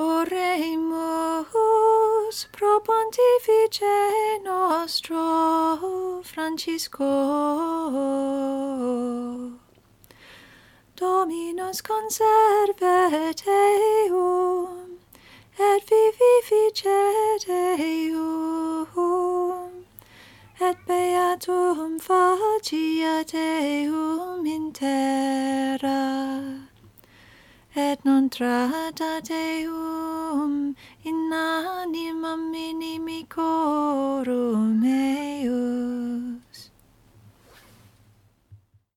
Oremus pro pontifice nostro Francisco. Dominus conservet eum et vivificet eum et beatum faciat eum in terra et non tratat eum in